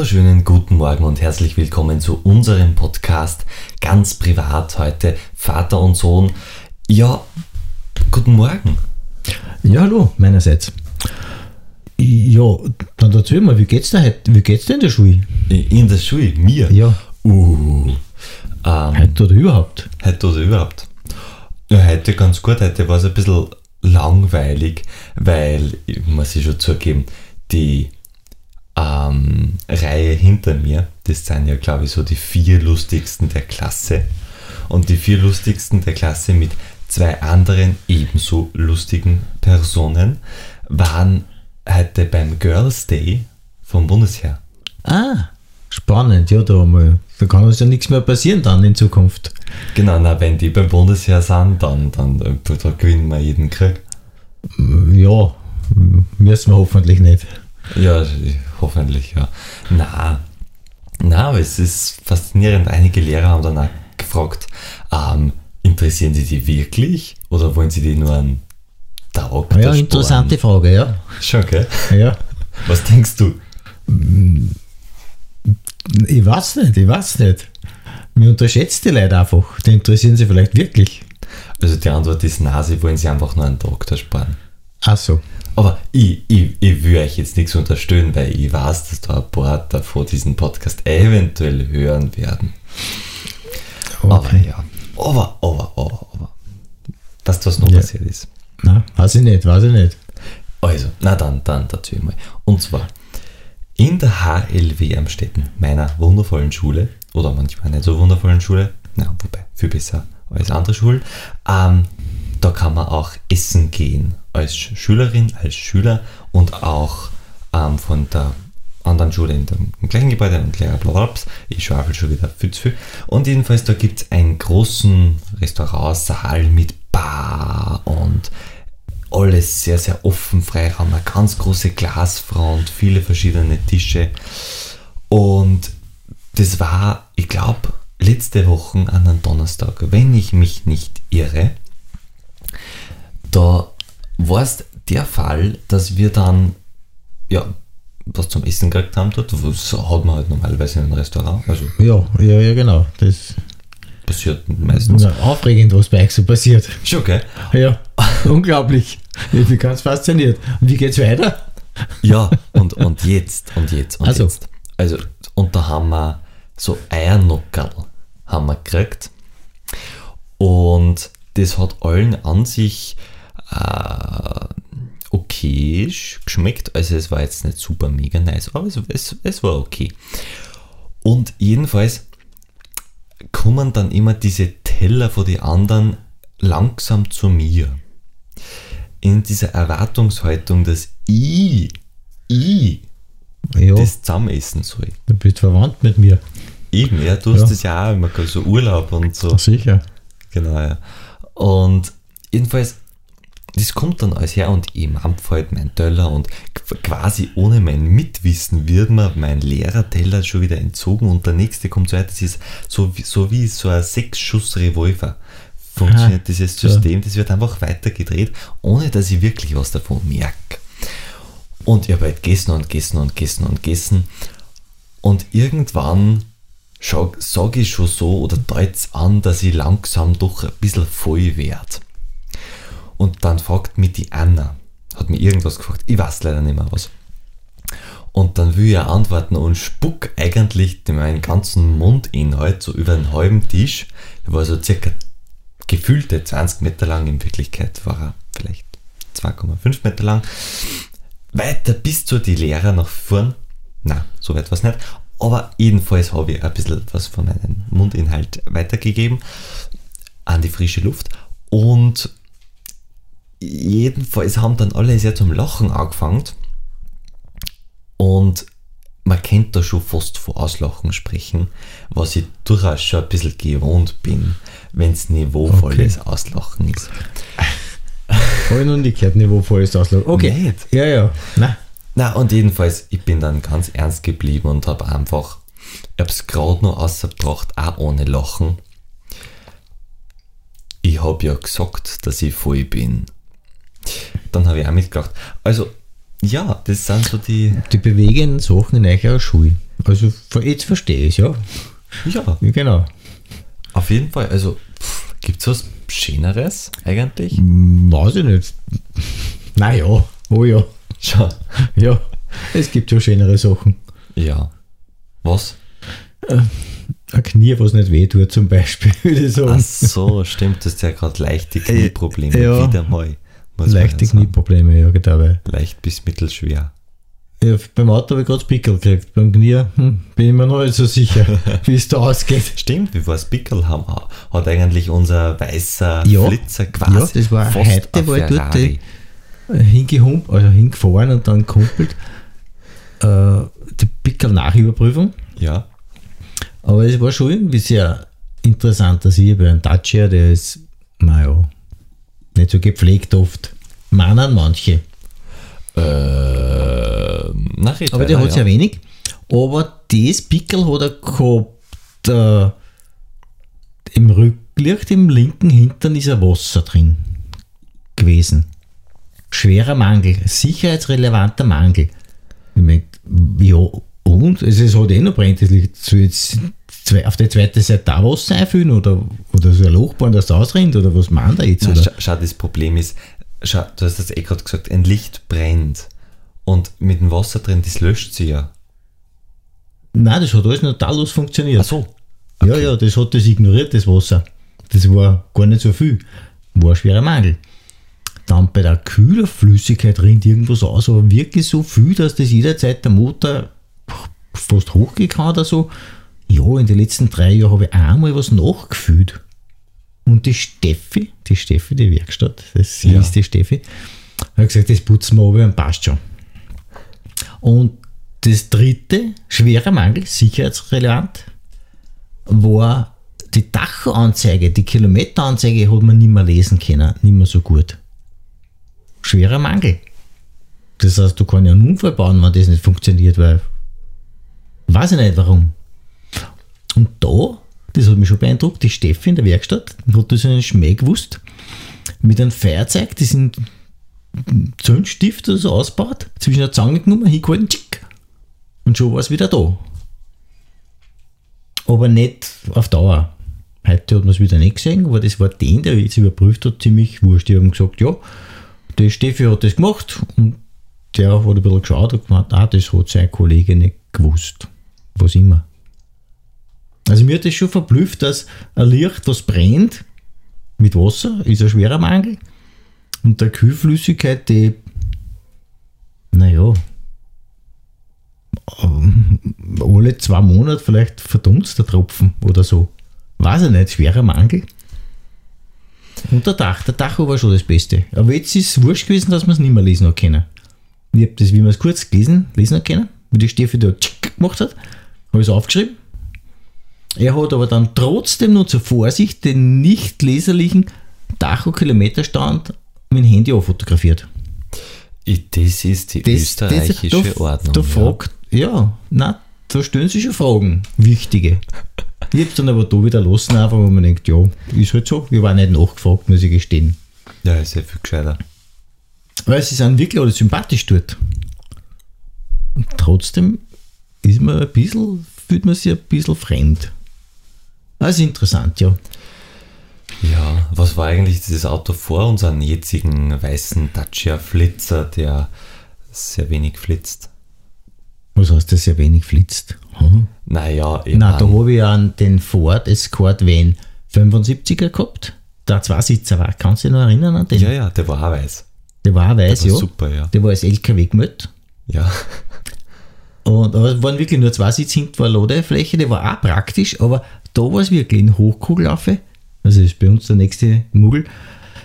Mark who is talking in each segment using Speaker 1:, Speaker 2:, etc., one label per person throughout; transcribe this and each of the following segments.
Speaker 1: wunderschönen guten Morgen und herzlich willkommen zu unserem Podcast ganz privat heute Vater und Sohn. Ja, guten Morgen.
Speaker 2: Ja, hallo, meinerseits. Ja, dann erzähl mal, wie geht's dir heute? Wie geht's dir in der Schule?
Speaker 1: In der Schule, mir?
Speaker 2: Ja.
Speaker 1: Uh, ähm,
Speaker 2: Heute oder überhaupt?
Speaker 1: heute oder überhaupt? Ja, heute ganz gut. Heute war es ein bisschen langweilig, weil, ich muss ich schon zugeben, die ähm, Reihe hinter mir, das sind ja, glaube ich, so die vier lustigsten der Klasse. Und die vier lustigsten der Klasse mit zwei anderen ebenso lustigen Personen waren heute beim Girls Day vom Bundesheer.
Speaker 2: Ah, spannend, ja, da mal. Da kann uns ja nichts mehr passieren dann in Zukunft.
Speaker 1: Genau, na, wenn die beim Bundesheer sind, dann, dann äh, da gewinnen wir jeden Krieg.
Speaker 2: Ja, müssen wir hoffentlich nicht.
Speaker 1: Ja, hoffentlich, ja. Na, na, aber es ist faszinierend. Einige Lehrer haben dann auch gefragt, ähm, interessieren sie die wirklich oder wollen sie die nur an Tag
Speaker 2: Ja, interessante Frage, ja.
Speaker 1: Schon, gell?
Speaker 2: Ja.
Speaker 1: Was denkst du?
Speaker 2: Ich weiß nicht, ich weiß nicht. Mir unterschätzt die Leute einfach. Die interessieren sie vielleicht wirklich.
Speaker 1: Also die Antwort ist na, sie wollen sich einfach nur einen Doktor sparen.
Speaker 2: Ach so.
Speaker 1: Aber ich, ich, ich will euch jetzt nichts unterstellen, weil ich weiß, dass da ein paar davor diesen Podcast eventuell hören werden. Aber
Speaker 2: Okay.
Speaker 1: ja. Aber, aber, aber, aber. Was das noch
Speaker 2: Ja.
Speaker 1: passiert ist.
Speaker 2: Na, weiß ich nicht, weiß ich nicht.
Speaker 1: Also, na dann, dann dazu mal. Und zwar in der HLW am Städten, meiner wundervollen Schule, oder manchmal nicht so wundervollen Schule, na, wobei, viel besser als andere Schulen, ähm, da kann man auch essen gehen. Als Schülerin, als Schüler und auch ähm, von der anderen Schule in dem gleichen Gebäude und Lehrer blablabla. Ich schwafel schon wieder viel zu viel. Und jedenfalls, da gibt es einen großen Restaurantsaal mit Bar und alles sehr, sehr offen, Freiraum, eine ganz große Glasfront, viele verschiedene Tische. Und das war, ich glaube, letzte Woche an einem Donnerstag, wenn ich mich nicht irre. Da war es der Fall, dass wir dann, ja, was zum Essen gekriegt haben dort. Das hat man halt normalerweise in einem Restaurant. Also
Speaker 2: Ja, ja, ja, genau. Das
Speaker 1: passiert meistens.
Speaker 2: ist aufregend, was bei euch so passiert.
Speaker 1: Schon, gell?
Speaker 2: Ja, unglaublich. Ich bin ganz fasziniert. Und wie geht's weiter?
Speaker 1: Ja, und, und jetzt, und jetzt, und
Speaker 2: Also.
Speaker 1: jetzt. Also, und da haben wir so Eiernockerl haben wir gekriegt. Und das hat allen an sich äh, okay geschmeckt. Also es war jetzt nicht super mega nice, aber es, es, es war okay. Und jedenfalls kommen dann immer diese Teller von den anderen langsam zu mir. In dieser Erwartungshaltung, dass ich, ich
Speaker 2: Ja,
Speaker 1: das zusammen essen soll.
Speaker 2: du bist verwandt mit mir.
Speaker 1: Eben, ja, du hast
Speaker 2: Ja.
Speaker 1: das ja auch immer so Urlaub und so.
Speaker 2: Sicher.
Speaker 1: Genau, ja. Und jedenfalls, das kommt dann alles her und ich mampf halt mein Teller und qu- quasi ohne mein Mitwissen wird mir mein leerer Teller schon wieder entzogen und der nächste kommt so weiter. Das ist so wie, so wie so ein Sechs-Schuss-Revolver. Funktioniert
Speaker 2: Aha,
Speaker 1: dieses
Speaker 2: so.
Speaker 1: System, das wird einfach weitergedreht, ohne dass ich wirklich was davon merke. Und ich habe halt gegessen und gegessen und gegessen und gegessen. Und irgendwann sage ich schon so oder deut's an, dass ich langsam doch ein bisschen voll werd. Und dann fragt mich die Anna, hat mir irgendwas gefragt, ich weiß leider nicht mehr was. Und dann will ich ja antworten und spuck eigentlich meinen ganzen Mundinhalt so über einen halben Tisch. Der war so circa gefühlte 20 Meter lang, in Wirklichkeit war er vielleicht 2,5 Meter lang. Weiter bis zu die Lehrer nach vorn. Na, so weit war es nicht. Aber jedenfalls habe ich ein bisschen was von meinem Mundinhalt weitergegeben an die frische Luft. Und jedenfalls haben dann alle sehr zum Lachen angefangen. Und man kennt da schon fast von Auslachen sprechen, was ich durchaus schon ein bisschen gewohnt bin, wenn es niveauvolles Auslachen ist.
Speaker 2: Habe ich noch nie gehört, niveauvolles Auslagen. Okay.
Speaker 1: Nicht?
Speaker 2: Ja, ja. Na,
Speaker 1: Na, und jedenfalls, ich bin dann ganz ernst geblieben und habe einfach, ich habe es gerade noch ausgebracht, auch ohne Lachen. Ich habe ja gesagt, dass ich voll bin. Dann habe ich auch mitgedacht. Also, ja, das sind so die.
Speaker 2: die bewegenden Sachen in eurer Schule. Also jetzt verstehe ich ja.
Speaker 1: Ja,
Speaker 2: Genau.
Speaker 1: auf jeden Fall. Also, gibt es was Schöneres eigentlich?
Speaker 2: Weiß ich nicht. Naja, oh ja.
Speaker 1: Schau.
Speaker 2: Ja, es gibt ja schönere Sachen.
Speaker 1: Ja. Was?
Speaker 2: Ein Knie, was nicht weh tut, zum Beispiel, würde ich sagen.
Speaker 1: Ach so, stimmt, das ist ja gerade leichte Knieprobleme.
Speaker 2: ja.
Speaker 1: Wieder mal. Muss
Speaker 2: Leichte. Knieprobleme, ja, genau.
Speaker 1: Leicht bis mittelschwer.
Speaker 2: Ja, beim Auto habe ich gerade Pickel gekriegt. Beim Knie hm, bin ich mir noch nicht so sicher, wie es da ausgeht.
Speaker 1: Stimmt, wie wir es Pickel haben, hat eigentlich unser weißer
Speaker 2: Ja.
Speaker 1: Flitzer quasi
Speaker 2: Ja, das war
Speaker 1: fast
Speaker 2: heute, war ich dort,
Speaker 1: Ferrari.
Speaker 2: Hingehumpt, also hingefahren und dann kumpelt. Äh, die Pickel-Nachüberprüfung.
Speaker 1: Ja,
Speaker 2: Aber es war schon irgendwie sehr interessant, dass ich bei einem Dacia, der ist, naja, nicht so gepflegt oft. Meinen manche.
Speaker 1: äh, na, red
Speaker 2: Aber der hat sehr wenig. Aber das Pickel hat er gehabt, äh, im Rücklicht, im linken Hintern ist ein Wasser drin gewesen. Schwerer Mangel, sicherheitsrelevanter Mangel. Ich mein, ja, und? Also es hat eh noch brennt, das liegt so jetzt auf der zweiten Seite da Wasser einfüllen oder, oder so ein Loch bauen, dass es ausrinnt oder was meint er jetzt?
Speaker 1: Na,
Speaker 2: Oder?
Speaker 1: schau, das Problem ist, schau, du hast das eh gerade gesagt, ein Licht brennt. Und mit dem Wasser drin, das löscht sie ja.
Speaker 2: Nein, das hat alles noch tadellos funktioniert.
Speaker 1: Ach so.
Speaker 2: Ja, ja, das hat das ignoriert, das Wasser. Das war gar nicht so viel. War ein schwerer Mangel. Dann bei der Kühlerflüssigkeit rinnt irgendwas aus, aber wirklich so viel, dass das jederzeit der Motor fast hochgehen kann oder so. Ja, in den letzten drei Jahren habe ich einmal was nachgefühlt. Und die Steffi, die Steffi, die Werkstatt, das
Speaker 1: Ja.
Speaker 2: ist die Steffi, hat gesagt, das putzen wir ab und passt schon. Und das dritte, schwerer Mangel, sicherheitsrelevant, war die Tachoanzeige, die Kilometeranzeige hat man nicht mehr lesen können, nicht mehr so gut. Schwerer Mangel. Das heißt, du kannst ja einen Unfall bauen, wenn das nicht funktioniert, weil weiß ich nicht warum. Und da, das hat mich schon beeindruckt, die Steffi in der Werkstatt hat das einen Schmäh gewusst, mit einem Feuerzeug, das sind Zündstift oder so ausgebaut, zwischen der Zange genommen, hingehalten, tschick, und schon war es wieder da. Aber nicht auf Dauer. Heute hat man es wieder nicht gesehen, aber das war den, der jetzt überprüft hat, ziemlich wurscht. Die haben gesagt, ja, der Steffi hat das gemacht und der hat ein bisschen geschaut und gemeint, ah, das hat sein Kollege nicht gewusst. Was immer. Also mir hat das schon verblüfft, dass ein Licht, das brennt, mit Wasser, ist ein schwerer Mangel. Und der Kühlflüssigkeit, die, naja, ähm, alle zwei Monate vielleicht verdunst der Tropfen oder so. Weiß ich nicht, schwerer Mangel. Und der Dach, der Dach war schon das Beste. Aber jetzt ist es wurscht gewesen, dass man es nicht mehr lesen können. Ich habe das, wie man es kurz gelesen, lesen können, wie die Steffi da gemacht hat, habe ich es aufgeschrieben. Er hat aber dann trotzdem nur zur Vorsicht den nicht leserlichen Tacho-Kilometerstand mit dem Handy fotografiert.
Speaker 1: Ich, das ist die österreichische Ordnung.
Speaker 2: Da
Speaker 1: ja.
Speaker 2: fragt, ja, na, da stellen sich schon Fragen, wichtige. Ich hab's dann aber da wieder lassen, einfach, wo man denkt, ja, ist halt so. Ich war nicht nachgefragt, muss ich gestehen.
Speaker 1: ja, ist ja viel gescheiter.
Speaker 2: Weil sie sind wirklich alle sympathisch dort. Und trotzdem ist man ein bisschen, fühlt man sich ein bisschen fremd. Also interessant, ja.
Speaker 1: Ja, was war eigentlich dieses Auto vor unserem jetzigen weißen Dacia Flitzer, der sehr wenig flitzt?
Speaker 2: Was heißt, dass sehr wenig flitzt? Hm.
Speaker 1: Naja, ich
Speaker 2: Na, da habe ich an den Ford Escort Van 75er gehabt. Der Zweisitzer war. Kannst du dich noch erinnern an den?
Speaker 1: ja, ja, der war auch weiß.
Speaker 2: Der war auch weiß,
Speaker 1: Der war
Speaker 2: ja.
Speaker 1: super, ja.
Speaker 2: Der war als LKW gemeldet.
Speaker 1: Ja,
Speaker 2: Und, aber es waren wirklich nur zwei Sitz hinten war Ladefläche, der war auch praktisch, aber da war es wirklich in Hochkugellaufe, also das ist bei uns der nächste Muggel,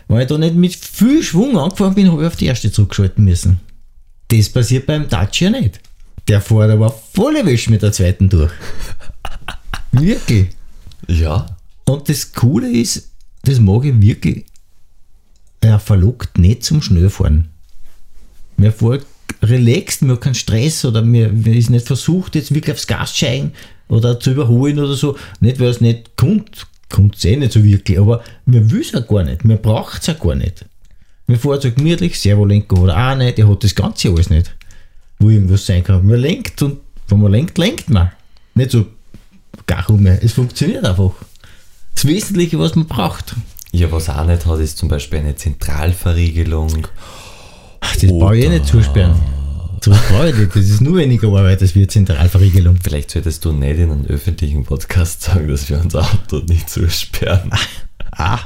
Speaker 2: weil ich da nicht mit viel Schwung angefahren bin, habe ich auf die erste zurückschalten müssen. Das passiert beim Dacia nicht. Der fährt aber volle Wäsche mit der zweiten durch. wirklich.
Speaker 1: ja,
Speaker 2: Und das Coole ist, das mag ich wirklich, er verlockt nicht zum Schnellfahren. Mir fährt relaxed, mir hat keinen Stress oder mir, ist nicht versucht, jetzt wirklich aufs Gas zu steigen oder zu überholen oder so. Nicht, weil es nicht kommt, kommt es eh nicht so wirklich, aber mir will es ja gar nicht, mir braucht es ja gar nicht. Fährt so gemütlich, Servolenker oder auch nicht, der hat das Ganze alles nicht, wo irgendwas sein kann. Mir lenkt und Wenn man lenkt, lenkt man. Nicht so gar rum. Es funktioniert einfach. Das Wesentliche, was man braucht.
Speaker 1: Ja, was auch nicht hat, ist zum Beispiel eine Zentralverriegelung.
Speaker 2: Ach, das brauche ich eh nicht zusperren. Das brauche ich nicht. Das ist nur weniger Arbeit als wir Zentralverriegelung.
Speaker 1: Vielleicht solltest du nicht in einem öffentlichen Podcast sagen, dass wir unser Auto nicht zusperren.
Speaker 2: Ah.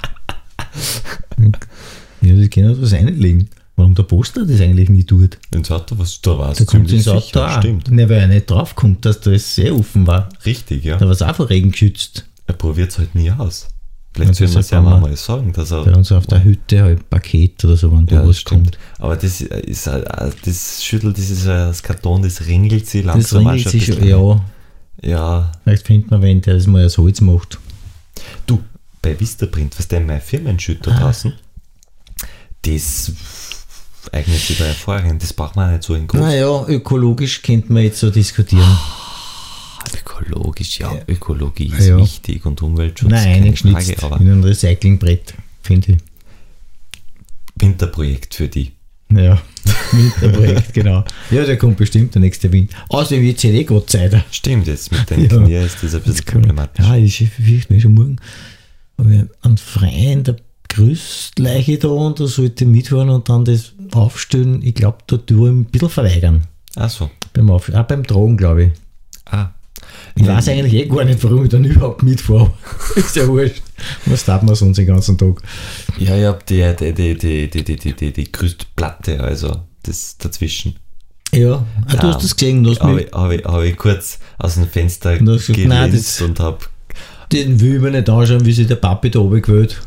Speaker 2: Ja, das kann halt was einlegen. Warum der Poster das eigentlich nie tut.
Speaker 1: Ins Auto, was da war,
Speaker 2: Da kommt ins Auto auch.
Speaker 1: Stimmt.
Speaker 2: Ne, weil er nicht draufkommt, dass das sehr offen war.
Speaker 1: Richtig, ja.
Speaker 2: Da war es auch vor Regen geschützt.
Speaker 1: Er probiert es halt nie aus. Vielleicht soll man
Speaker 2: deshalb
Speaker 1: es ja
Speaker 2: wir
Speaker 1: mal sagen, dass er.
Speaker 2: Bei uns auf der Hütte halt Paket oder so, wenn da
Speaker 1: ja, das
Speaker 2: was kommt.
Speaker 1: Aber das ist äh, das schüttelt dieses das Karton, das ringelt
Speaker 2: Das
Speaker 1: langsam auch
Speaker 2: ringelt sich ja.
Speaker 1: Ja,
Speaker 2: Vielleicht findet man wen, der das mal als Holz macht.
Speaker 1: du, bei Vistaprint, was der mein Firmenschütter
Speaker 2: Ah.
Speaker 1: draußen, das eignet sich da hervorragend. Das braucht man nicht so in groß.
Speaker 2: Naja, ökologisch könnte man jetzt so diskutieren.
Speaker 1: Ökologisch, ja, Ökologie ist
Speaker 2: Ja.
Speaker 1: wichtig und Umweltschutz
Speaker 2: Nein, eingeschnitzt
Speaker 1: Frage, aber
Speaker 2: in ein Recyclingbrett, finde ich.
Speaker 1: Winterprojekt für die.
Speaker 2: Ja, Winterprojekt, genau. Ja, der kommt bestimmt der nächste Wind. Außerdem wird es ja eh Gott sei Dank.
Speaker 1: Stimmt, jetzt mit den
Speaker 2: Ja.
Speaker 1: Knie ist das ein bisschen problematisch.
Speaker 2: Ja, ich fürchte mich schon morgen. Aber wir am Freien der Grüßleiche da und da sollte mitfahren und dann das aufstellen. Ich glaube, da tue ich ein bisschen verweigern.
Speaker 1: Ach so.
Speaker 2: Beim Auf auch beim Tragen, glaube ich.
Speaker 1: Ah.
Speaker 2: Ich weiß eigentlich eh gar nicht, warum ich dann überhaupt mitfahre. Ist ja wurscht. Was tat man sonst den ganzen Tag?
Speaker 1: Ja, ich habe die, die, die, die, die, die, die, die, die größte Platte, also das dazwischen.
Speaker 2: Ja, ah, du hast das gesehen, du hast
Speaker 1: Habe ich, hab ich, hab ich kurz aus dem Fenster gelinst und habe
Speaker 2: den will ich mir nicht anschauen, wie sich der Papi da oben gewählt.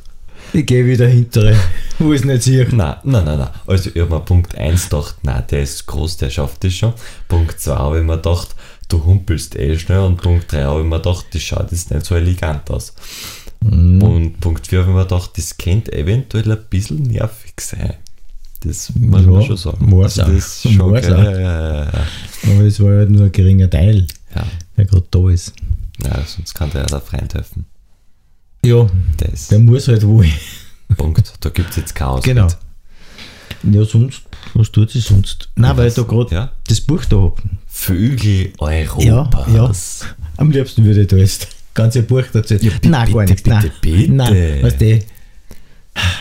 Speaker 2: Ich gehe wieder hintere, wo ich es nicht sehe.
Speaker 1: Nein, nein, nein, nein. Also ich habe mir Punkt 1 gedacht, nein, der ist groß, der schafft das schon. Punkt 2 habe ich mir gedacht, du humpelst eh schnell. Und Punkt 3 habe ich mir gedacht, das schaut jetzt nicht so elegant aus. Und Punkt 4 habe ich mir gedacht, das könnte eventuell ein bisschen nervig sein. Das muss
Speaker 2: Ja,
Speaker 1: man schon sagen.
Speaker 2: muss
Speaker 1: Also das ist schon
Speaker 2: auch.
Speaker 1: Ja, ja.
Speaker 2: Aber es war halt nur ein geringer Teil,
Speaker 1: ja.
Speaker 2: der gerade da ist.
Speaker 1: ja, sonst kann der ja der Freund helfen.
Speaker 2: Ja,
Speaker 1: Der ist
Speaker 2: der muss halt wohl.
Speaker 1: Punkt. Da gibt es jetzt Chaos.
Speaker 2: Genau. Ja, sonst, was tut sie sonst? Nein, weil ich da gerade
Speaker 1: Ja.
Speaker 2: das Buch da habe.
Speaker 1: Vögel
Speaker 2: Ja,
Speaker 1: Europas.
Speaker 2: Am liebsten würde ich da jetzt ganze Buch dazu.
Speaker 1: Ja,
Speaker 2: nein, gar
Speaker 1: bitte,
Speaker 2: nichts. Nein,
Speaker 1: bitte, bitte.
Speaker 2: nein, weißt du,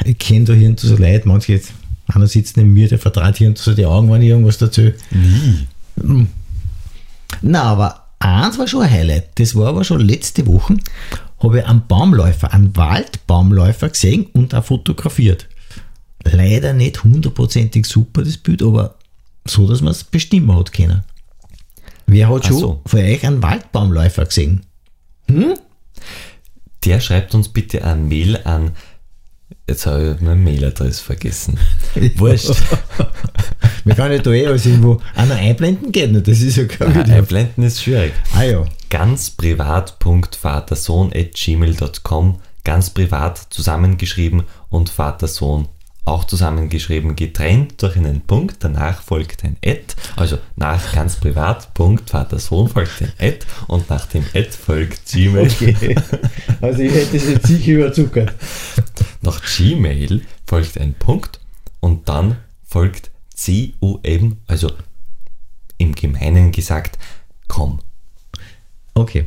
Speaker 2: ich kenne da hier und so Leute, manche jetzt, einer sitzt neben mir, der vertraut hier und so die Augen, wenn ich irgendwas dazu.
Speaker 1: Nie.
Speaker 2: Na, aber eins war schon ein Highlight. Das war aber schon letzte Woche. Habe ich einen Baumläufer, einen Waldbaumläufer gesehen und auch fotografiert. Leider nicht hundertprozentig super, das Bild, aber so, dass man es bestimmen hat können. Wer hat
Speaker 1: Ach
Speaker 2: schon
Speaker 1: so.
Speaker 2: von euch einen Waldbaumläufer gesehen?
Speaker 1: Der schreibt uns bitte ein Mail an. Jetzt habe ich meine Mailadresse vergessen. Wurscht.
Speaker 2: Wir können ja da eh alles irgendwo einer einblenden geht nicht, das ist ja kein
Speaker 1: Nein,
Speaker 2: Video.
Speaker 1: Einblenden ist schwierig.
Speaker 2: Ah ja,
Speaker 1: Ganz privat.vatersohn.gmail.com Ganz privat zusammengeschrieben und Vatersohn auch zusammengeschrieben, getrennt durch einen Punkt, danach folgt ein Ad, also nach ganz privat, Punkt, Vatersohn folgt ein Ad und nach dem Ad folgt Gmail.
Speaker 2: okay. Also ich hätte es jetzt sicher überzuckert.
Speaker 1: Nach Gmail folgt ein Punkt und dann folgt CUM, also im Gemeinen gesagt, com.
Speaker 2: Okay.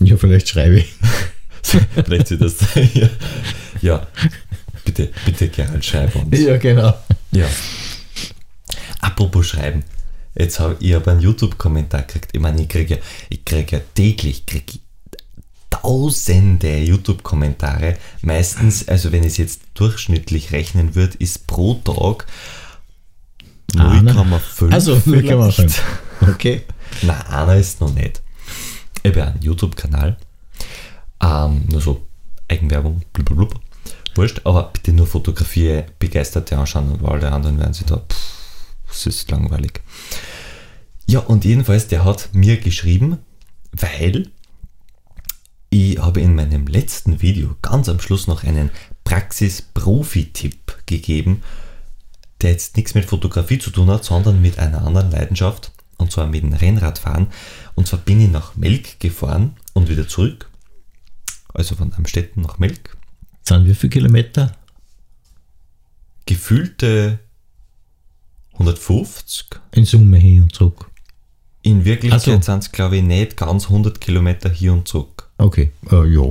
Speaker 2: Ja, vielleicht schreibe ich.
Speaker 1: Vielleicht wird das ja, ja, bitte, bitte Gerald, schreib uns.
Speaker 2: Ja, genau.
Speaker 1: Ja. Apropos schreiben. Jetzt habe ich hab einen YouTube-Kommentar gekriegt. Ich meine, ich kriege ja, ich kriege ja täglich kriege ich tausende YouTube-Kommentare. Meistens, also wenn ich es jetzt durchschnittlich rechnen würde, ist pro Tag
Speaker 2: Einer?
Speaker 1: 0,5.
Speaker 2: Also, 0,5.
Speaker 1: vielleicht.
Speaker 2: Okay.
Speaker 1: Nein, einer ist noch nicht. Ich habe ja einen YouTube-Kanal. Ähm, nur so Eigenwerbung, blablabla. Wurscht, aber bitte nur Fotografie Begeisterte anschauen und alle anderen werden sie da, pff, das ist langweilig. Ja, und jedenfalls, der hat mir geschrieben, weil ich habe in meinem letzten Video ganz am Schluss noch einen Praxis-Profi-Tipp gegeben, der jetzt nichts mit Fotografie zu tun hat, sondern mit einer anderen Leidenschaft, und zwar mit dem Rennradfahren. Und zwar bin ich nach Melk gefahren und wieder zurück, also von Amstetten nach Melk.
Speaker 2: Sind wie viele Kilometer?
Speaker 1: Gefühlte 150
Speaker 2: In Summe hin und zurück.
Speaker 1: In Wirklichkeit
Speaker 2: so.
Speaker 1: sind es, glaube ich, nicht ganz 100 Kilometer hier und zurück.
Speaker 2: Okay, äh, ja.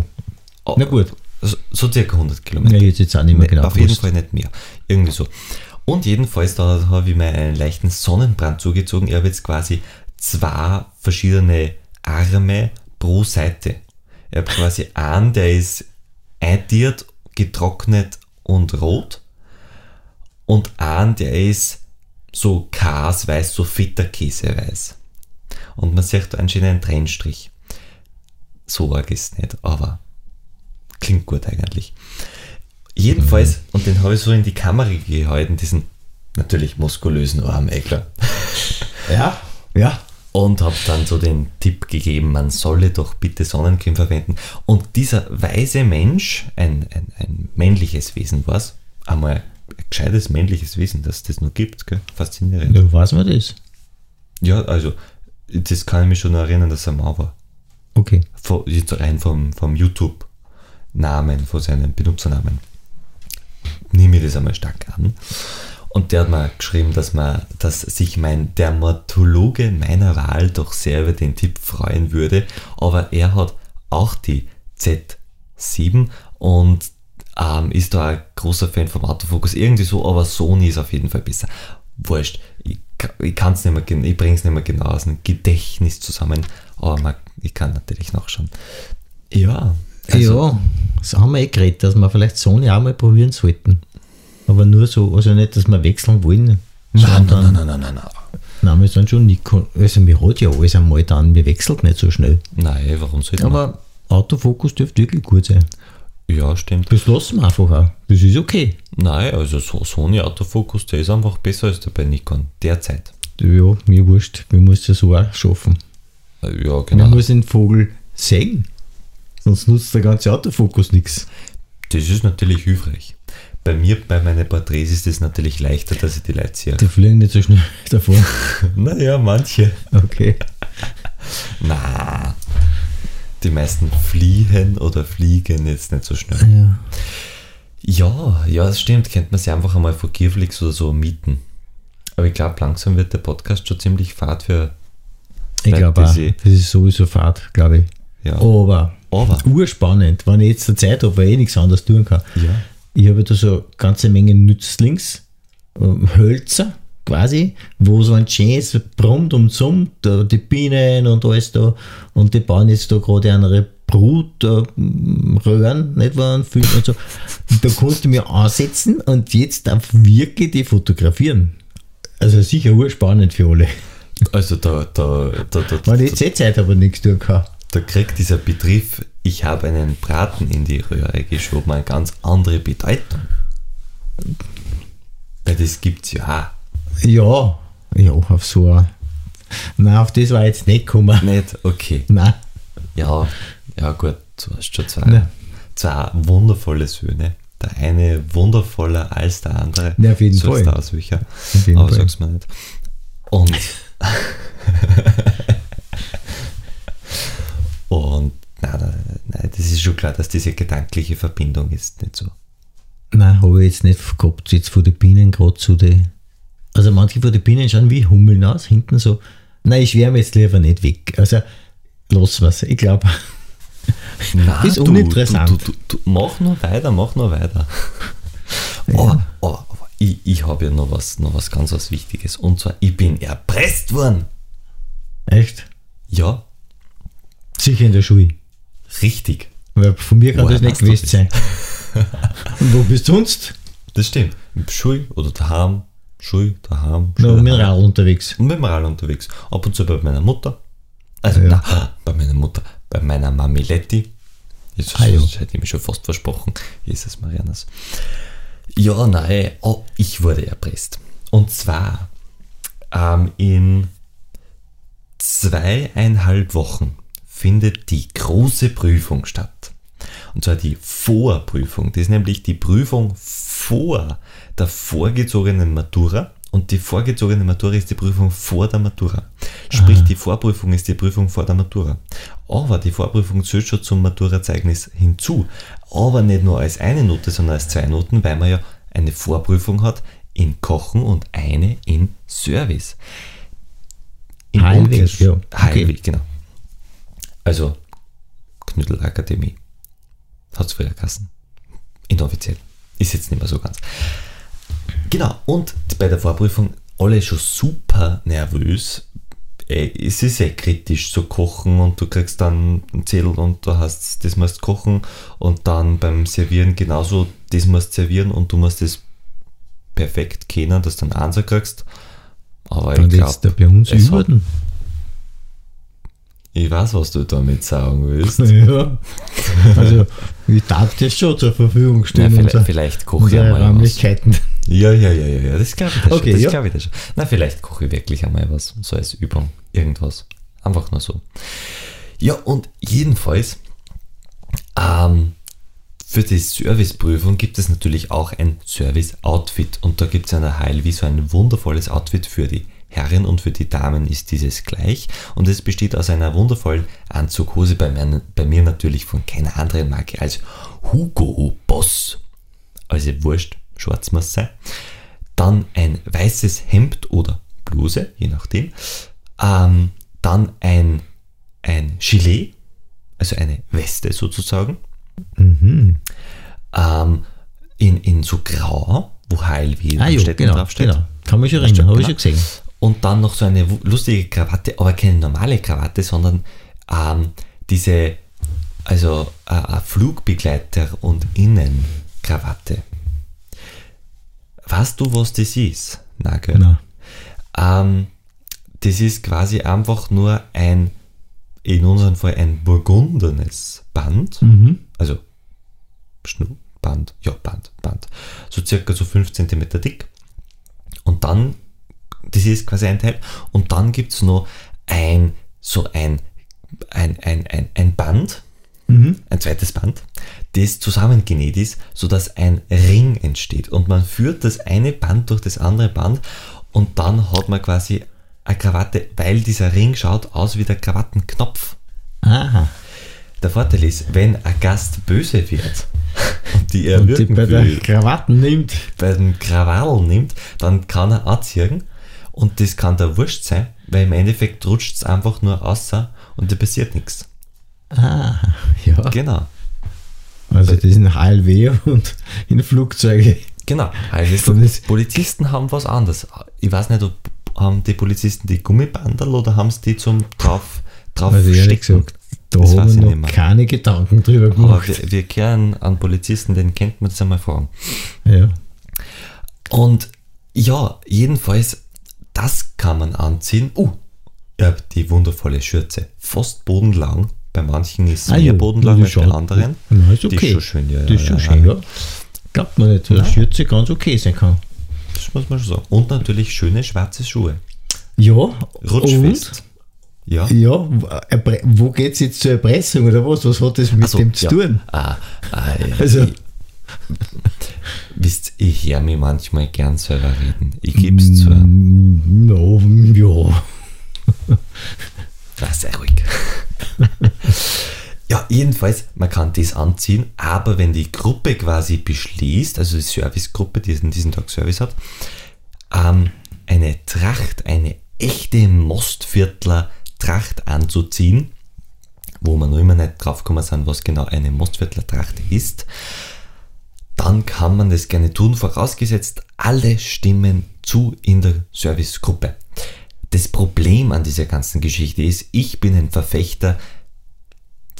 Speaker 1: Oh,
Speaker 2: Na gut.
Speaker 1: So, so circa 100 Kilometer.
Speaker 2: Ja, jetzt jetzt auch nicht mehr genau
Speaker 1: auf jeden. Fall nicht mehr. Irgendwie so. Und jedenfalls, da habe ich mir einen leichten Sonnenbrand zugezogen. Ich habe jetzt quasi zwei verschiedene Arme pro Seite. Ich habe quasi einen, der ist eintiert, getrocknet und rot. Und einen, der ist so kasweiß, so Feta-Käseweiß. Und man sieht da einen schönen Trennstrich. So arg ist es nicht, aber klingt gut eigentlich. Jedenfalls, und den habe ich so in die Kamera gehalten, diesen natürlich muskulösen Arm, eh klar.
Speaker 2: Ja, ja.
Speaker 1: Und habe dann so den Tipp gegeben, man solle doch bitte Sonnencreme verwenden. Und dieser weise Mensch, ein, ein, ein männliches Wesen war es, einmal ein gescheites männliches Wesen, dass es das noch gibt, gell? faszinierend.
Speaker 2: Ja, weiß man das?
Speaker 1: Ja, also, das kann ich mich schon erinnern, dass er Mann war.
Speaker 2: Okay.
Speaker 1: Von- Jetzt rein vom, vom YouTube-Namen, von seinem Benutzernamen. Nehme ich das einmal stark an. Und der hat mir geschrieben, dass, man, dass sich mein Dermatologe meiner Wahl doch sehr über den Tipp freuen würde. Aber er hat auch die Z7 und ähm, ist da ein großer Fan vom Autofokus. Irgendwie so, aber Sony ist auf jeden Fall besser. Wurscht. Ich, ich kann es nicht mehr, ich bringe es nicht mehr genau aus dem Gedächtnis zusammen, aber man, ich kann natürlich nachschauen. Ja. also-
Speaker 2: ja, das haben wir eh geredet, dass wir vielleicht Sony auch mal probieren sollten. Aber nur so, also nicht, dass wir wechseln wollen.
Speaker 1: Nein, nein, nein, nein, nein, nein.
Speaker 2: Nein, wir sind schon Nikon. Also, mir hat ja alles einmal dann, wir wechselt nicht so schnell.
Speaker 1: Nein, warum sollte man?
Speaker 2: Aber Autofokus dürfte wirklich gut sein.
Speaker 1: Ja, stimmt.
Speaker 2: Das lassen wir einfach auch. Das ist okay.
Speaker 1: Nein, also so Sony Autofokus, der ist einfach besser als der bei Nikon derzeit.
Speaker 2: Ja, mir wurscht. Wir müssen es so auch schaffen.
Speaker 1: Äh, Ja,
Speaker 2: Man
Speaker 1: genau.
Speaker 2: muss den Vogel sehen. Sonst nutzt der ganze Autofokus nichts.
Speaker 1: Das ist natürlich hilfreich. Bei mir, bei meinen Porträts ist es natürlich leichter, dass ich die Leute sehe.
Speaker 2: Die fliegen nicht so schnell davon.
Speaker 1: Naja, manche.
Speaker 2: Okay.
Speaker 1: Na, die meisten fliehen oder fliegen jetzt nicht so schnell.
Speaker 2: Ja.
Speaker 1: Ja, ja, das stimmt. Könnte man sich einfach einmal von Gearflix oder so mieten. Aber ich glaube, langsam wird der Podcast schon ziemlich fad für.
Speaker 2: Ich glaube auch, das ist sowieso Fahrt, glaube ich.
Speaker 1: Ja.
Speaker 2: Aber,
Speaker 1: Aber.
Speaker 2: urspannend, wenn ich jetzt eine Zeit habe, weil ich eh nichts anderes tun kann.
Speaker 1: Ja.
Speaker 2: Ich habe da so eine ganze Menge Nützlings, ähm, Hölzer quasi, wo so ein schönes brummt und summt, da die Bienen und alles da. Und die bauen jetzt da gerade eine Brutröhren, nicht wahr, und so. Da kannst du mir ansetzen und jetzt darf wirklich die fotografieren. Also sicher urspannend für alle.
Speaker 1: Also da, da, da, da,
Speaker 2: jetzt eh Zeit aber nichts tun kann.
Speaker 1: da kriegt dieser Begriff, ich habe einen Braten in die Röhre geschoben, eine ganz andere Bedeutung. Weil das gibt's ja
Speaker 2: Ja, ja, auf so ein. Nein, auf das war jetzt nicht gekommen.
Speaker 1: auch nicht. Okay.
Speaker 2: Nein.
Speaker 1: Ja, ja gut, du hast schon zwei,
Speaker 2: Ja.
Speaker 1: zwei wundervolle Söhne. Der eine wundervoller als der andere.
Speaker 2: Ja, auf jeden Fall.
Speaker 1: du ausweichen.
Speaker 2: Auf jeden
Speaker 1: Aber
Speaker 2: Fall.
Speaker 1: sag's mir nicht. Und nein, nein, nein, das ist schon klar, dass diese gedankliche Verbindung ist nicht so.
Speaker 2: Nein, habe ich jetzt nicht gehabt. Jetzt von den Bienen gerade zu den. Also manche von den Bienen schauen wie Hummeln aus, hinten so. Nein, ich schwärme jetzt lieber nicht weg. Also lassen wir es. Ich glaube,
Speaker 1: Nein,
Speaker 2: Ist uninteressant.
Speaker 1: Du, du, du, mach nur weiter, mach nur weiter. Aber, aber, aber ich, ich habe ja noch was, noch was ganz was Wichtiges. Und zwar, ich bin erpresst worden.
Speaker 2: echt.
Speaker 1: Ja,
Speaker 2: Sicher in der Schule.
Speaker 1: richtig.
Speaker 2: Weil von mir kann das nicht gewesen sein. Und wo bist du sonst?
Speaker 1: Das stimmt. Im Schul oder daheim, Schul, daheim, Schul,
Speaker 2: mit dem. Rad unterwegs.
Speaker 1: Und mit dem Rad unterwegs. Ab und zu bei meiner Mutter. Also,
Speaker 2: Ja.
Speaker 1: na, bei meiner Mutter, bei meiner Mami Letti. Jetzt
Speaker 2: Ah, ja.
Speaker 1: das hätte ich mir schon fast versprochen. Jesus Marianas. Ja, nein, oh, ich wurde erpresst. Und zwar ähm, in zweieinhalb Wochen findet die große Prüfung statt. Und zwar die Vorprüfung. Das ist nämlich die Prüfung vor der vorgezogenen Matura. Und die vorgezogene Matura ist die Prüfung vor der Matura. Sprich, die Vorprüfung ist die Prüfung vor der Matura. Aber die Vorprüfung zählt schon zum Maturazeugnis hinzu. Aber nicht nur als eine Note, sondern als zwei Noten, weil man ja eine Vorprüfung hat in Kochen und eine in Service. Im Umkehrsch-
Speaker 2: ja, okay.
Speaker 1: HLW, genau. Also Knüttelakademie. Hat es früher geheißen. Inoffiziell. Ist jetzt nicht mehr so ganz. Genau, und bei der Vorprüfung alle schon super nervös. Ey, es ist eh kritisch zu kochen und du kriegst dann einen Zettel und du hast, das musst kochen und dann beim Servieren genauso, das musst servieren und du musst das perfekt kennen, dass du einen Einser kriegst. Aber
Speaker 2: Dann
Speaker 1: ich glaube,
Speaker 2: bei uns
Speaker 1: es hat-. Ich weiß, was du damit sagen willst.
Speaker 2: Ja. Also, ich darf das schon zur Verfügung
Speaker 1: Ja,
Speaker 2: stellen.
Speaker 1: vielleicht,
Speaker 2: unser-
Speaker 1: vielleicht koche ich einmal was.
Speaker 2: Räumlichkeiten.
Speaker 1: Ja, ja, ja, ja, ja, das glaube ich, das
Speaker 2: Okay,
Speaker 1: schon, das
Speaker 2: ja.
Speaker 1: ich das schon. Na, vielleicht koche ich wirklich einmal was, so als Übung, irgendwas. Einfach nur so. Ja, und jedenfalls, ähm, für die Serviceprüfung gibt es natürlich auch ein Service-Outfit und da gibt es an der HLW so ein wundervolles Outfit für die Herren und für die Damen ist dieses gleich und es besteht aus einer wundervollen Anzughose, bei mir, bei mir natürlich von keiner anderen Marke als Hugo Boss also wurscht, schwarz muss sein. Dann ein weißes Hemd oder Bluse, je nachdem. Ähm, dann ein, ein Gilet, also eine Weste sozusagen. Ähm, in, in so grau, wo HLW
Speaker 2: Ah,
Speaker 1: steht
Speaker 2: genau,
Speaker 1: draufsteht.
Speaker 2: genau. Kann mich schon erinnern, habe ich schon gesehen.
Speaker 1: Und dann noch so eine lustige Krawatte, aber keine normale Krawatte, sondern ähm, diese, also äh, Flugbegleiter und Innenkrawatte. Weißt du, was das ist? Nein, gell?
Speaker 2: Genau.
Speaker 1: Ähm, das ist quasi einfach nur ein, in unserem Fall ein burgundernes Band, also Schnurrband, ja, Band, Band, so circa so 5 cm dick. Und dann, das ist quasi ein Teil, und dann gibt es noch ein, so ein, ein, ein, ein, ein Band, ein zweites Band, das zusammengenäht ist, sodass ein Ring entsteht. Und man führt das eine Band durch das andere Band und dann hat man quasi eine Krawatte, weil dieser Ring schaut aus wie der Krawattenknopf.
Speaker 2: Aha.
Speaker 1: Der Vorteil ist, wenn ein Gast böse wird und die
Speaker 2: Und die bei der
Speaker 1: will,
Speaker 2: Krawatten nimmt.
Speaker 1: bei den Krawall nimmt, dann kann er anziehen und das kann der Wurscht sein, weil im Endeffekt rutscht es einfach nur außer und da passiert nichts.
Speaker 2: Ah, ja.
Speaker 1: Genau.
Speaker 2: Also das sind HLW und in Flugzeuge.
Speaker 1: Genau. Also Polizisten haben was anderes. Ich weiß nicht, ob haben die Polizisten die Gummibandel oder haben sie die zum drauf, drauf
Speaker 2: Also ehrlich
Speaker 1: stecken?
Speaker 2: gesagt, da
Speaker 1: Das
Speaker 2: haben
Speaker 1: ich
Speaker 2: wir noch keine Gedanken drüber
Speaker 1: Aber
Speaker 2: gemacht.
Speaker 1: wir, wir kehren an Polizisten, den kennt man das einmal fragen.
Speaker 2: ja.
Speaker 1: Und ja, jedenfalls, das kann man anziehen. Uh, ja, die wundervolle Schürze. Fast bodenlang. Bei manchen ist es
Speaker 2: Ah,
Speaker 1: mehr
Speaker 2: ja,
Speaker 1: bodenlang
Speaker 2: die
Speaker 1: als bei anderen.
Speaker 2: Na, ist
Speaker 1: Die
Speaker 2: okay.
Speaker 1: ist schon schön, ja.
Speaker 2: Das ist
Speaker 1: ja,
Speaker 2: schon
Speaker 1: ja,
Speaker 2: schön,
Speaker 1: ja.
Speaker 2: ja. Glaubt man nicht, dass eine Schürze ganz okay sein kann.
Speaker 1: Das muss man schon sagen. Und natürlich schöne schwarze Schuhe.
Speaker 2: Ja,
Speaker 1: Rutschfest. Ja.
Speaker 2: Und, ja, Erpre- wo geht es jetzt zur Erpressung oder was? Was hat das mit
Speaker 1: Ach so,
Speaker 2: dem zu
Speaker 1: ja.
Speaker 2: tun?
Speaker 1: Ah, ah, ja.
Speaker 2: Also-
Speaker 1: ich, wisst, ich höre mich manchmal gern selber reden. Ich gebe es zu.
Speaker 2: Mm, No, ja.
Speaker 1: War sehr ruhig. ja, jedenfalls, man kann das anziehen, aber wenn die Gruppe quasi beschließt, also die Servicegruppe, die diesen, diesen Tag Service hat, ähm, eine Tracht, eine echte Mostviertler Tracht anzuziehen, wo wir noch immer nicht drauf gekommen sind, was genau eine Mostviertler Tracht ist, dann kann man das gerne tun, vorausgesetzt, alle stimmen zu in der Servicegruppe. Das Problem an dieser ganzen Geschichte ist, ich bin ein Verfechter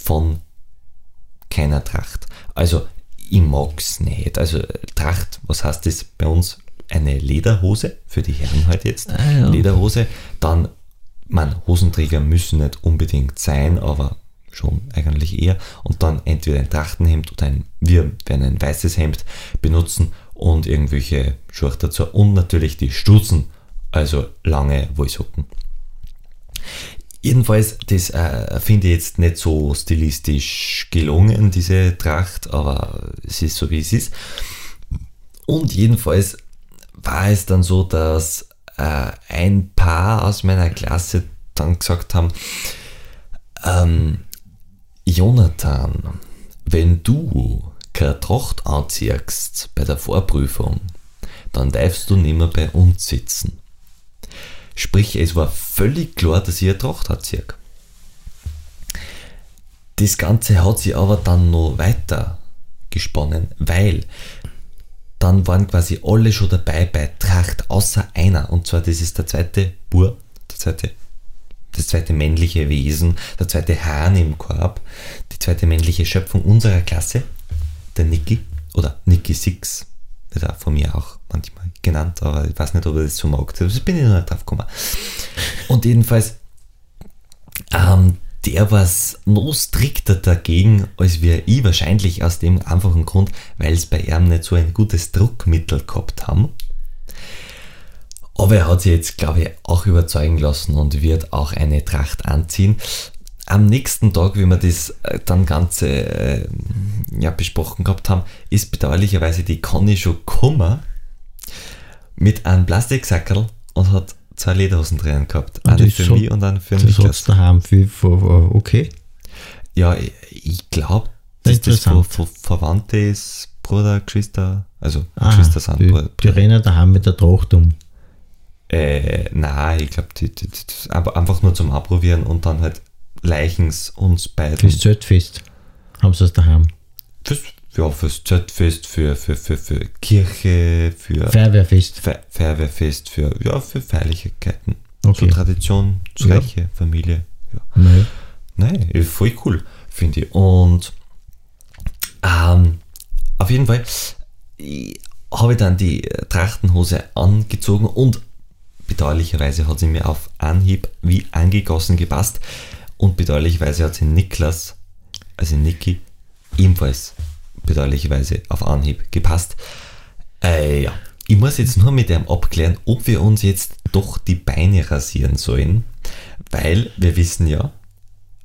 Speaker 1: von keiner Tracht. Also, ich mag's nicht. Also, Tracht, was heißt das bei uns? Eine Lederhose, für die Herren halt jetzt.
Speaker 2: Ah, ja.
Speaker 1: Lederhose, dann, man, Hosenträger müssen nicht unbedingt sein, aber schon eigentlich eher. Und dann entweder ein Trachtenhemd oder ein, wir werden ein weißes Hemd benutzen und irgendwelche Schuhe dazu und natürlich die Stutzen, also lange Wollsocken. Jedenfalls, das äh, finde ich jetzt nicht so stilistisch gelungen, diese Tracht, aber es ist so, wie es ist. Und jedenfalls war es dann so, dass äh, ein Paar aus meiner Klasse dann gesagt haben, ähm, Jonathan, wenn du keine Tracht anziehst bei der Vorprüfung, dann darfst du nicht mehr bei uns sitzen. Sprich, es war völlig klar, dass ich eine Tracht hat. Das Ganze hat sich aber dann noch weiter gesponnen, weil dann waren quasi alle schon dabei bei Tracht, außer einer. Und zwar, das ist der zweite Bur, der zweite, das zweite männliche Wesen, der zweite Hahn im Korb, die zweite männliche Schöpfung unserer Klasse, der Niki oder Niki Six, wird auch von mir auch manchmal genannt, aber ich weiß nicht, ob er das so mag. Das bin ich noch nicht drauf gekommen. Und jedenfalls, ähm, der war noch strikter dagegen, als wir ich wahrscheinlich aus dem einfachen Grund, weil es bei ihm nicht so ein gutes Druckmittel gehabt haben. Aber er hat sich jetzt, glaube ich, auch überzeugen lassen und wird auch eine Tracht anziehen. Am nächsten Tag, wie wir das äh, dann Ganze äh, ja, besprochen gehabt haben, ist bedauerlicherweise die Conny schon gekommen mit einem Plastiksackerl und hat zwei Lederhosen drin gehabt.
Speaker 2: Und
Speaker 1: Eine
Speaker 2: das
Speaker 1: für
Speaker 2: hat-
Speaker 1: mich und eine für
Speaker 2: Das
Speaker 1: mich.
Speaker 2: hat's daheim viel vor, okay.
Speaker 1: Ja, ich, ich glaube, dass das von, von Verwandte ist, Bruder, Geschwister, also
Speaker 2: Ah,
Speaker 1: Geschwister sind
Speaker 2: die,
Speaker 1: Bruder.
Speaker 2: die rennen daheim mit der Tracht um.
Speaker 1: Äh, nein, ich glaube, einfach nur zum Abprobieren und dann halt Leichens uns beiden.
Speaker 2: Fürs Zeltfest haben sie es daheim.
Speaker 1: Fürs, ja, fürs Zeltfest, für, für, für, für Kirche, für
Speaker 2: Feuerwehrfest.
Speaker 1: Fe Feuerwehrfest, für, ja, für Feierlichkeiten.
Speaker 2: Okay.
Speaker 1: So Tradition,
Speaker 2: Ja.
Speaker 1: Reiche, Familie. Ja.
Speaker 2: Nein.
Speaker 1: Nein, ist voll cool, finde ich. Und ähm, auf jeden Fall habe ich dann die äh, Trachtenhose angezogen und bedauerlicherweise hat sie mir auf Anhieb wie angegossen gepasst. Und bedauerlicherweise hat sie Niklas, also Niki, ebenfalls bedauerlicherweise auf Anhieb gepasst. Äh, ja. Ich muss jetzt nur mit ihm abklären, ob wir uns jetzt doch die Beine rasieren sollen, weil wir wissen ja,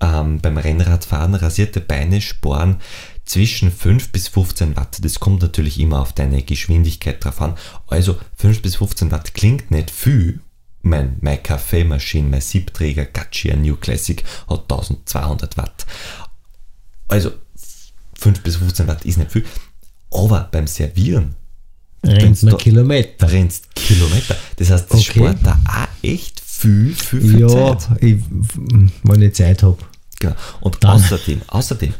Speaker 1: ähm, beim Rennradfahren rasierte Beine sporen zwischen 5 bis 15 Watt. Das kommt natürlich immer auf deine Geschwindigkeit drauf an. Also 5 bis 15 Watt klingt nicht viel. Mein, meine Kaffeemaschine, mein Siebträger Gaccia New Classic hat 1200 Watt. Also 5 bis 15 Watt ist nicht viel. Aber beim Servieren Wenn's
Speaker 2: man
Speaker 1: da-
Speaker 2: Kilometer.
Speaker 1: rennst Kilometer. Das heißt, das
Speaker 2: Okay.
Speaker 1: spart da auch echt viel, viel, viel
Speaker 2: Ja,
Speaker 1: Zeit.
Speaker 2: ich, wenn ich Zeit habe.
Speaker 1: Genau. Und
Speaker 2: Dann-
Speaker 1: außerdem, außerdem,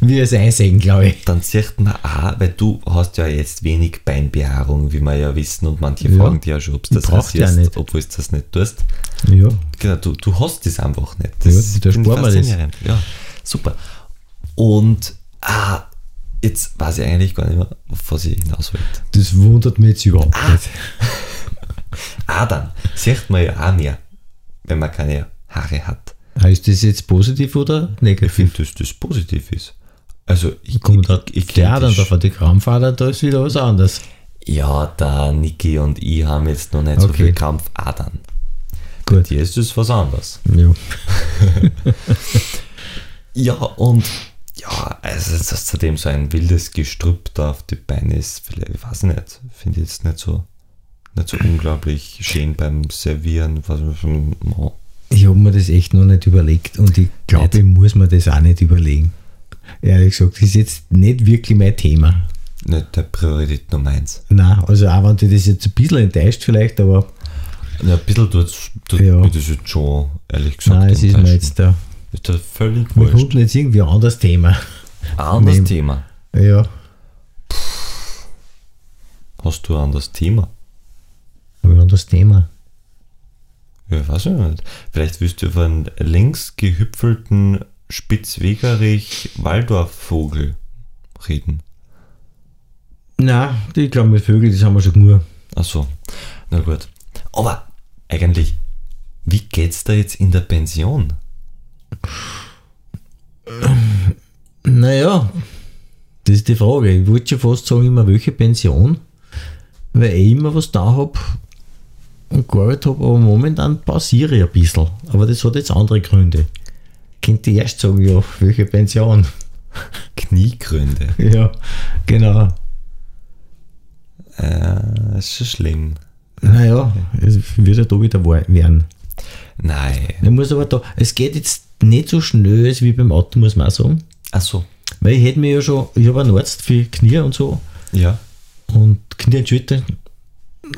Speaker 2: Wie es einsägen, glaube ich.
Speaker 1: dann sieht man auch, weil du hast ja jetzt wenig Beinbehaarung, wie wir ja wissen, und manche
Speaker 2: Ja.
Speaker 1: fragen dich ja schon, ob du das
Speaker 2: ja
Speaker 1: rasierst,
Speaker 2: nicht.
Speaker 1: obwohl du das nicht tust.
Speaker 2: Ja.
Speaker 1: Genau, du, du hast das einfach nicht.
Speaker 2: Ja,
Speaker 1: Das
Speaker 2: da
Speaker 1: finde ich
Speaker 2: sparen wir das.
Speaker 1: Ja, super. Und ah, jetzt weiß ich eigentlich gar nicht mehr, auf was ich hinaus wollte.
Speaker 2: Das wundert mich jetzt überhaupt
Speaker 1: Ah.
Speaker 2: nicht.
Speaker 1: Adern sieht man ja auch mehr, wenn man keine Haare hat.
Speaker 2: Heißt das jetzt positiv oder
Speaker 1: Ich
Speaker 2: negativ?
Speaker 1: finde, dass das positiv ist. Also, ich,
Speaker 2: Kommt da
Speaker 1: ich, ich,
Speaker 2: der dann da die Krampfader, da ist wieder was anderes.
Speaker 1: Ja, der Niki und ich haben jetzt noch nicht so
Speaker 2: Okay.
Speaker 1: viel Krampfadern.
Speaker 2: Gut.
Speaker 1: Dir ist das was anderes.
Speaker 2: Ja.
Speaker 1: Ja, und ja, also dass zudem so ein wildes Gestrüpp da auf die Beine ist, vielleicht, ich weiß nicht, finde ich jetzt nicht so, nicht so unglaublich schön beim Servieren. Was, oh,
Speaker 2: Ich habe mir das echt noch nicht überlegt und ich glaube, ich muss mir das auch nicht überlegen. Ehrlich gesagt, das ist jetzt nicht wirklich mein Thema.
Speaker 1: nicht der Priorität Nummer eins.
Speaker 2: Nein, also auch wenn dich das jetzt ein bisschen enttäuscht vielleicht, aber
Speaker 1: Ja, ein bisschen tut, tut
Speaker 2: Ja.
Speaker 1: das jetzt schon, ehrlich gesagt.
Speaker 2: nein, es ist mir jetzt da.
Speaker 1: Ist das völlig
Speaker 2: Wir
Speaker 1: wurscht.
Speaker 2: jetzt irgendwie ein anderes Thema.
Speaker 1: Ein anderes
Speaker 2: Nehmen.
Speaker 1: Thema.
Speaker 2: Ja,
Speaker 1: Hast du ein anderes Thema?
Speaker 2: ein anderes Thema.
Speaker 1: Ja, weiß ich nicht. Vielleicht willst du einen längs gehüpfelten Spitzwegerich-Waldorf-Vogel reden.
Speaker 2: Nein, ich glaube, mit Vögeln, das haben wir schon genug.
Speaker 1: Ach so, na gut. Aber eigentlich, wie geht's da jetzt in der Pension?
Speaker 2: Naja, das ist die Frage. Ich wollte schon fast sagen, immer welche Pension, weil ich immer was da habe und gearbeitet habe, aber momentan pausiere ich ein bisschen. Aber das hat jetzt andere Gründe. Könnte ich erst sagen, ja, welche Pension?
Speaker 1: Kniegründe.
Speaker 2: Ja, genau.
Speaker 1: Äh, ist schon schlimm.
Speaker 2: Naja, es wird ja da wieder wahr werden.
Speaker 1: Nein.
Speaker 2: Ich muss aber da, es geht jetzt nicht so schnell als wie beim Auto, muss man auch sagen.
Speaker 1: Ach so.
Speaker 2: Weil ich hätte mir ja schon, ich habe einen Arzt für Knie und so
Speaker 1: Ja.
Speaker 2: und Knie und Schulter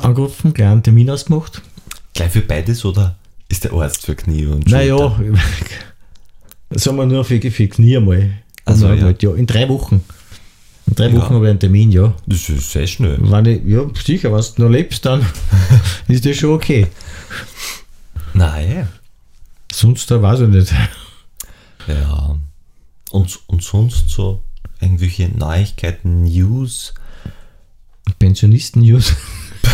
Speaker 2: angerufen, gleich einen Termin ausgemacht.
Speaker 1: gleich für beides oder ist der Arzt für Knie und
Speaker 2: Naja, Sagen wir nur für, für Knie einmal.
Speaker 1: Ach so,
Speaker 2: Einmal
Speaker 1: ja.
Speaker 2: halt, ja. In drei Wochen. In drei
Speaker 1: Ja.
Speaker 2: Wochen habe ich einen Termin, ja.
Speaker 1: Das ist sehr schnell.
Speaker 2: Wenn ich, ja, sicher, wenn du noch lebst, dann ist das schon okay.
Speaker 1: Nein.
Speaker 2: Sonst da weiß ich nicht.
Speaker 1: Ja. Und, und sonst so irgendwelche Neuigkeiten, News.
Speaker 2: Pensionisten-News.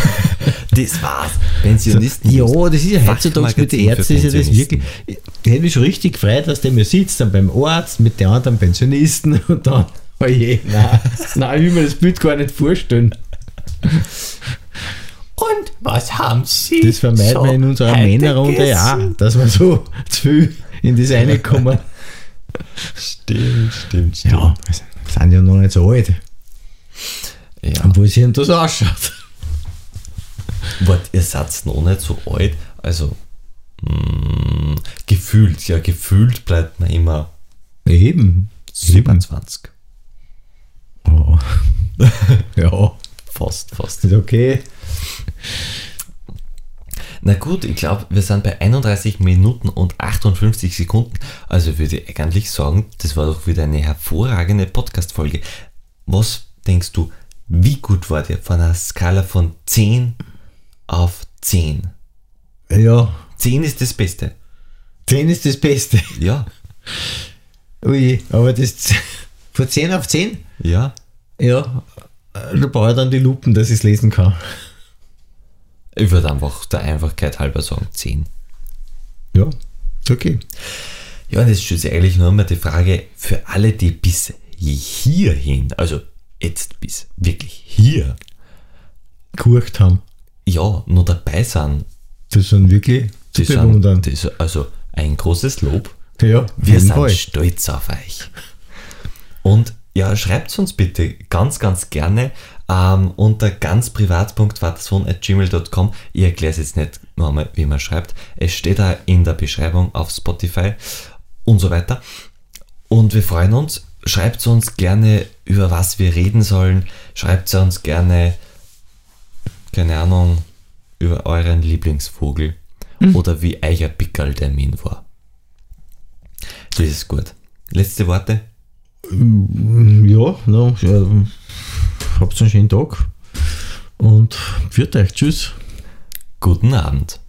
Speaker 1: Das war's. Pensionisten.
Speaker 2: Ja, das ist ja heutzutage mit den Ärzten, ist ja das wirklich. Ich hätte mich schon richtig gefreut, dass der mir sitzt, dann beim Arzt mit den anderen Pensionisten und dann, oh je, nein, nein, ich will mir das Bild gar nicht vorstellen.
Speaker 1: Und was haben Sie?
Speaker 2: Das vermeiden wir in unserer Männerrunde ja, dass wir so zu viel in das eine kommen.
Speaker 1: Stimmt, stimmt, stimmt.
Speaker 2: Ja, wir sind ja noch nicht so alt,
Speaker 1: ja.
Speaker 2: obwohl sie das ausschaut.
Speaker 1: Wart, ihr seid noch nicht so alt. Also, mh, gefühlt, ja, gefühlt bleibt man immer
Speaker 2: Eben.
Speaker 1: 27.
Speaker 2: Oh. ja,
Speaker 1: Fast, fast.
Speaker 2: ist okay.
Speaker 1: Na gut, ich glaube, wir sind bei 31 Minuten und 58 Sekunden. Also würde ich eigentlich sagen, das war doch wieder eine hervorragende Podcast-Folge. Was denkst du, wie gut war der von einer Skala von 10 auf 10?
Speaker 2: Ja,
Speaker 1: 10 ist das Beste.
Speaker 2: 10 ist das Beste.
Speaker 1: Ja,
Speaker 2: Ui, aber das von 10 auf 10?
Speaker 1: ja.
Speaker 2: Ja, da brauche ich dann die Lupen, dass ich es lesen kann.
Speaker 1: Ich würde einfach der Einfachkeit halber sagen 10.
Speaker 2: Ja, ist okay.
Speaker 1: Ja, und jetzt stellt sich eigentlich nur mal die Frage für alle, die bis hierhin, also jetzt bis wirklich hier,
Speaker 2: Gehorcht haben.
Speaker 1: Ja, nur dabei sind.
Speaker 2: Das sind wirklich
Speaker 1: Die sind das, also ein großes Lob.
Speaker 2: Ja,
Speaker 1: Wir sind
Speaker 2: Fall.
Speaker 1: stolz auf euch. Und ja, schreibt uns bitte ganz, ganz gerne ähm, unter ganzprivat.vatersohn.gmail.com. Ich erkläre es jetzt nicht nochmal, wie man schreibt. Es steht da in der Beschreibung auf Spotify und so weiter. Und wir freuen uns. Schreibt uns gerne, über was wir reden sollen. Schreibt uns gerne, keine Ahnung, über euren Lieblingsvogel oder wie euer Pickerl-Termin war. Das ist gut. Letzte Worte?
Speaker 2: Ja, no, ja, habt einen schönen Tag und führt euch. Tschüss.
Speaker 1: Guten Abend.